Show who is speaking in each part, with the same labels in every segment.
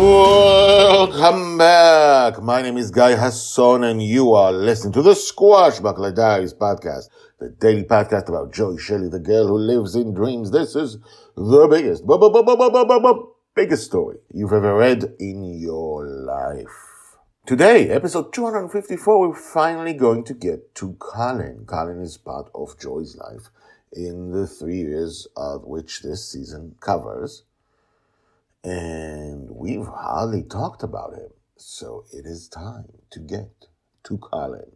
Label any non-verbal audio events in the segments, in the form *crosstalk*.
Speaker 1: Welcome back. My name is Guy Hasson, and you are listening to the Squashbuckler Diaries podcast, the daily podcast about Joy Shelley, the girl who lives in dreams. This is the biggest, biggest story you've ever read in your life. Today, episode 254, we're finally going to get to Colin. Colin is part of Joy's life in the three years of which this season covers and we've hardly talked about him. So it is time to get to Colin.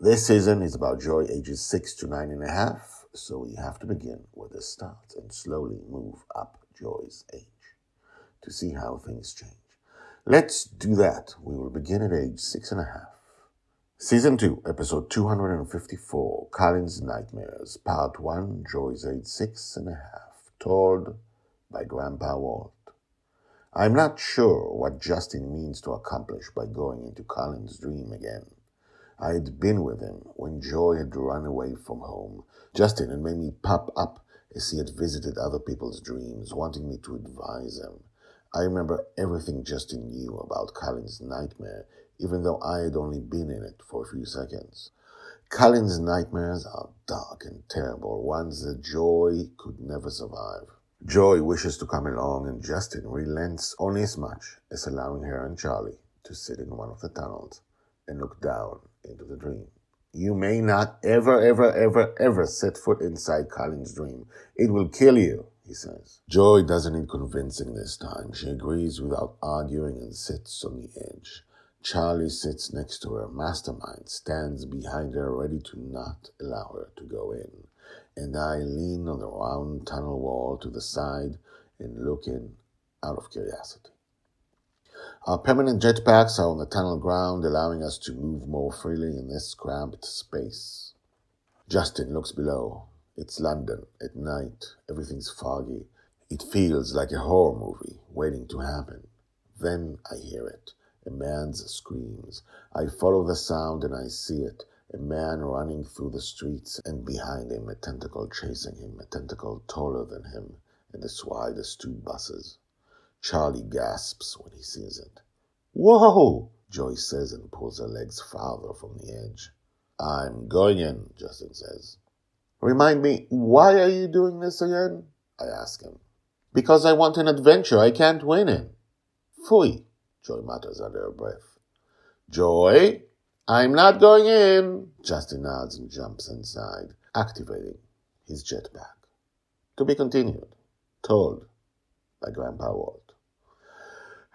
Speaker 1: This season is about Joy ages six to nine and a half, so we have to begin with the start and slowly move up Joy's age to see how things change. Let's do that. We will begin at age six and a half. Season 2, episode 254, Colin's Nightmares, part 1, Joy's age six and a half, told by Grandpa Walt. I'm not sure what Justin means to accomplish by going into Colin's dream again. I had been with him when Joy had run away from home. Justin had made me pop up as he had visited other people's dreams, wanting me to advise him. I remember everything Justin knew about Colin's nightmare, even though I had only been in it for a few seconds. Colin's nightmares are dark and terrible, ones that Joy could never survive. Joy wishes to come along, and Justin relents only as much as allowing her and Charlie to sit in one of the tunnels and look down into the dream. You may not ever, ever, ever, ever set foot inside Colin's dream. It will kill you, he says. Joy doesn't need convincing this time. She agrees without arguing and sits on the edge. Charlie sits next to her. Mastermind stands behind her, ready to not allow her to go in and I lean on the round tunnel wall to the side and look in out of curiosity. Our permanent jetpacks are on the tunnel ground, allowing us to move more freely in this cramped space. Justin looks below. It's London at night. Everything's foggy. It feels like a horror movie waiting to happen. Then I hear it. A man's screams. I follow the sound and I see it a man running through the streets, and behind him a tentacle chasing him, a tentacle taller than him and as wide as two buses. Charlie gasps when he sees it. Whoa! Joy says and pulls her legs farther from the edge. I'm going in, Justin says. Remind me, why are you doing this again? I ask him. Because I want an adventure I can't win in. Fui, Joy mutters under her breath. Joy, I'm not going in. Justin nods and jumps inside, activating his jetpack. To be continued. Told by Grandpa Walt.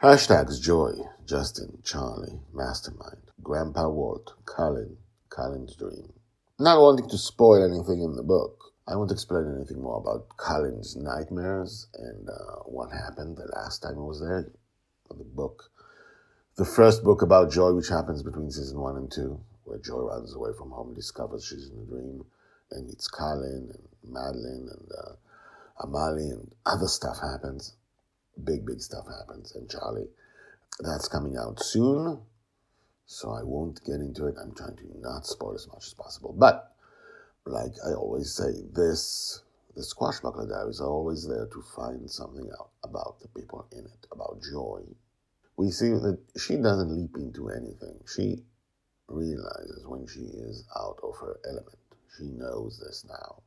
Speaker 1: Hashtags Joy, Justin, Charlie, Mastermind, Grandpa Walt, Colin, Colin's Dream. Not wanting to spoil anything in the book, I won't explain anything more about Colin's nightmares and uh, what happened the last time I was there. The book the first book about Joy, which happens between season one and two, where Joy runs away from home, discovers she's in a dream, and meets Colin and Madeline and uh, Amali, and other stuff happens. Big, big stuff happens. And Charlie, that's coming out soon, so I won't get into it. I'm trying to not spoil as much as possible. But, like I always say, this the Squashbuckler Diaries are always there to find something out about the people in it, about Joy, we see that she doesn't leap into anything. She realizes when she is out of her element. She knows this now.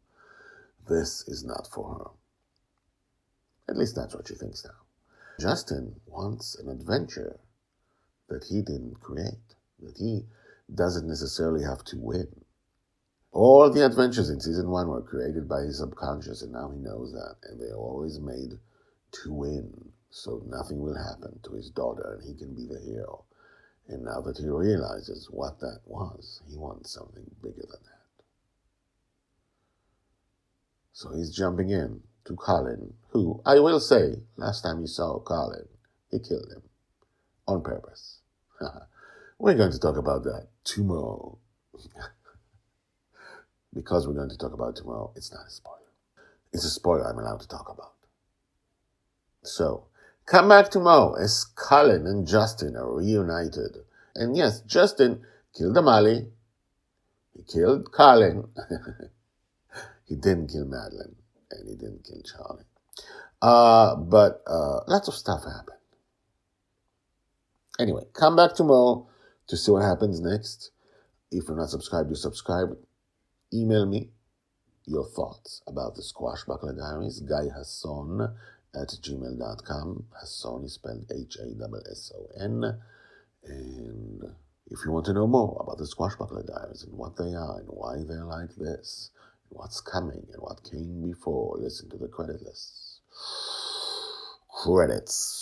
Speaker 1: This is not for her. At least that's what she thinks now. Justin wants an adventure that he didn't create, that he doesn't necessarily have to win. All the adventures in season one were created by his subconscious, and now he knows that, and they are always made to win, so nothing will happen to his daughter, and he can be the hero. And now that he realizes what that was, he wants something bigger than that. So he's jumping in to Colin, who, I will say, last time he saw Colin, he killed him on purpose. *laughs* we're going to talk about that tomorrow. *laughs* because we're going to talk about tomorrow, it's not a spoiler. It's a spoiler I'm allowed to talk about. So, come back tomorrow as Colin and Justin are reunited. And yes, Justin killed Amali. He killed Colin. *laughs* he didn't kill Madeline. And he didn't kill Charlie. Uh, but uh, lots of stuff happened. Anyway, come back tomorrow to see what happens next. If you're not subscribed, do subscribe. Email me your thoughts about the Squash Squashbuckler Diaries, Guy Hasson at gmail.com. Hasson is spelled H A S O N. And if you want to know more about the Squashbuckler Diaries and what they are and why they're like this, and what's coming and what came before, listen to the credit lists. Credits.